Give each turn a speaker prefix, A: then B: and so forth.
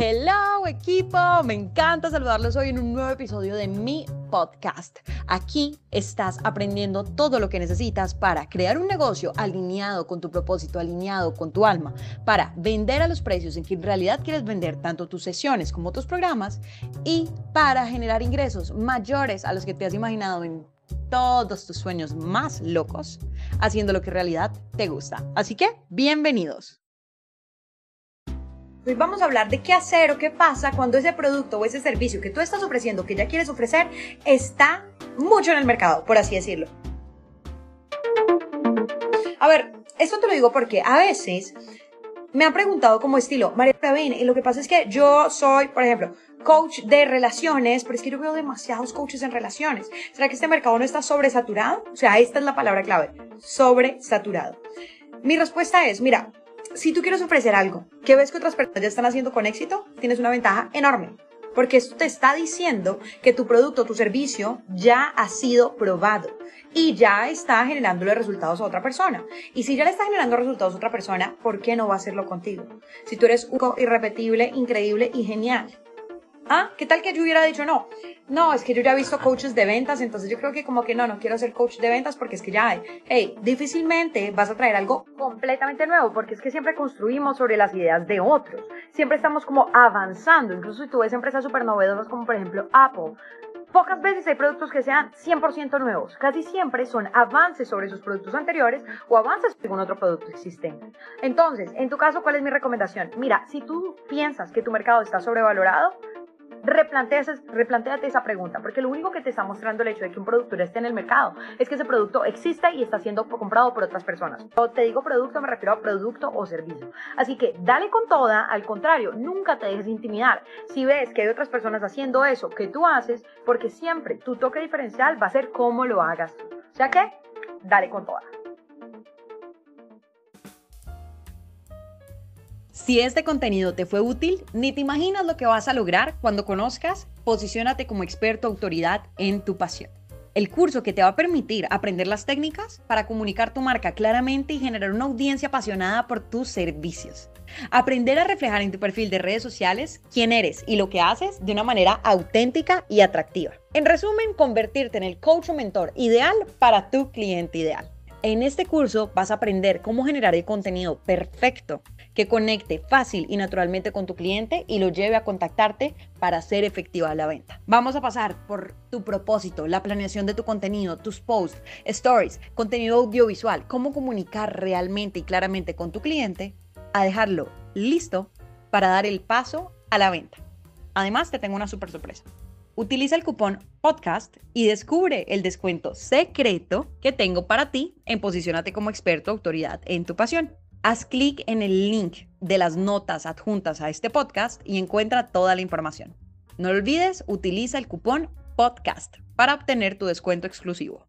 A: Hello equipo, me encanta saludarlos hoy en un nuevo episodio de mi podcast. Aquí estás aprendiendo todo lo que necesitas para crear un negocio alineado con tu propósito, alineado con tu alma, para vender a los precios en que en realidad quieres vender tanto tus sesiones como tus programas y para generar ingresos mayores a los que te has imaginado en todos tus sueños más locos, haciendo lo que en realidad te gusta. Así que, bienvenidos. Hoy vamos a hablar de qué hacer o qué pasa cuando ese producto o ese servicio que tú estás ofreciendo, que ya quieres ofrecer, está mucho en el mercado, por así decirlo. A ver, esto te lo digo porque a veces me han preguntado como estilo, María Pravin, y lo que pasa es que yo soy, por ejemplo, coach de relaciones, pero es que yo veo demasiados coaches en relaciones. ¿Será que este mercado no está sobresaturado? O sea, esta es la palabra clave, sobresaturado. Mi respuesta es, mira, si tú quieres ofrecer algo que ves que otras personas ya están haciendo con éxito, tienes una ventaja enorme. Porque esto te está diciendo que tu producto, tu servicio ya ha sido probado y ya está generándole resultados a otra persona. Y si ya le está generando resultados a otra persona, ¿por qué no va a hacerlo contigo? Si tú eres único, irrepetible, increíble y genial. Ah, ¿qué tal que yo hubiera dicho no? No, es que yo ya he visto coaches de ventas, entonces yo creo que como que no, no quiero ser coach de ventas porque es que ya. Hey, difícilmente vas a traer algo completamente nuevo porque es que siempre construimos sobre las ideas de otros. Siempre estamos como avanzando, incluso si tú ves empresas súper novedosas como por ejemplo Apple. Pocas veces hay productos que sean 100% nuevos. Casi siempre son avances sobre sus productos anteriores o avances sobre algún otro producto existente. Entonces, en tu caso, ¿cuál es mi recomendación? Mira, si tú piensas que tu mercado está sobrevalorado, replanteate esa pregunta, porque lo único que te está mostrando el hecho de que un producto esté en el mercado es que ese producto existe y está siendo comprado por otras personas. Cuando te digo producto, me refiero a producto o servicio. Así que dale con toda, al contrario, nunca te dejes intimidar. Si ves que hay otras personas haciendo eso que tú haces, porque siempre tu toque diferencial va a ser cómo lo hagas. O sea que, dale con toda. Si este contenido te fue útil, ni te imaginas lo que vas a lograr cuando conozcas Posiciónate como experto autoridad en tu pasión. El curso que te va a permitir aprender las técnicas para comunicar tu marca claramente y generar una audiencia apasionada por tus servicios. Aprender a reflejar en tu perfil de redes sociales quién eres y lo que haces de una manera auténtica y atractiva. En resumen, convertirte en el coach o mentor ideal para tu cliente ideal. En este curso vas a aprender cómo generar el contenido perfecto que conecte fácil y naturalmente con tu cliente y lo lleve a contactarte para hacer efectiva la venta. Vamos a pasar por tu propósito, la planeación de tu contenido, tus posts, stories, contenido audiovisual, cómo comunicar realmente y claramente con tu cliente, a dejarlo listo para dar el paso a la venta. Además, te tengo una super sorpresa. Utiliza el cupón podcast y descubre el descuento secreto que tengo para ti en Posicionate como experto autoridad en tu pasión. Haz clic en el link de las notas adjuntas a este podcast y encuentra toda la información. No olvides, utiliza el cupón podcast para obtener tu descuento exclusivo.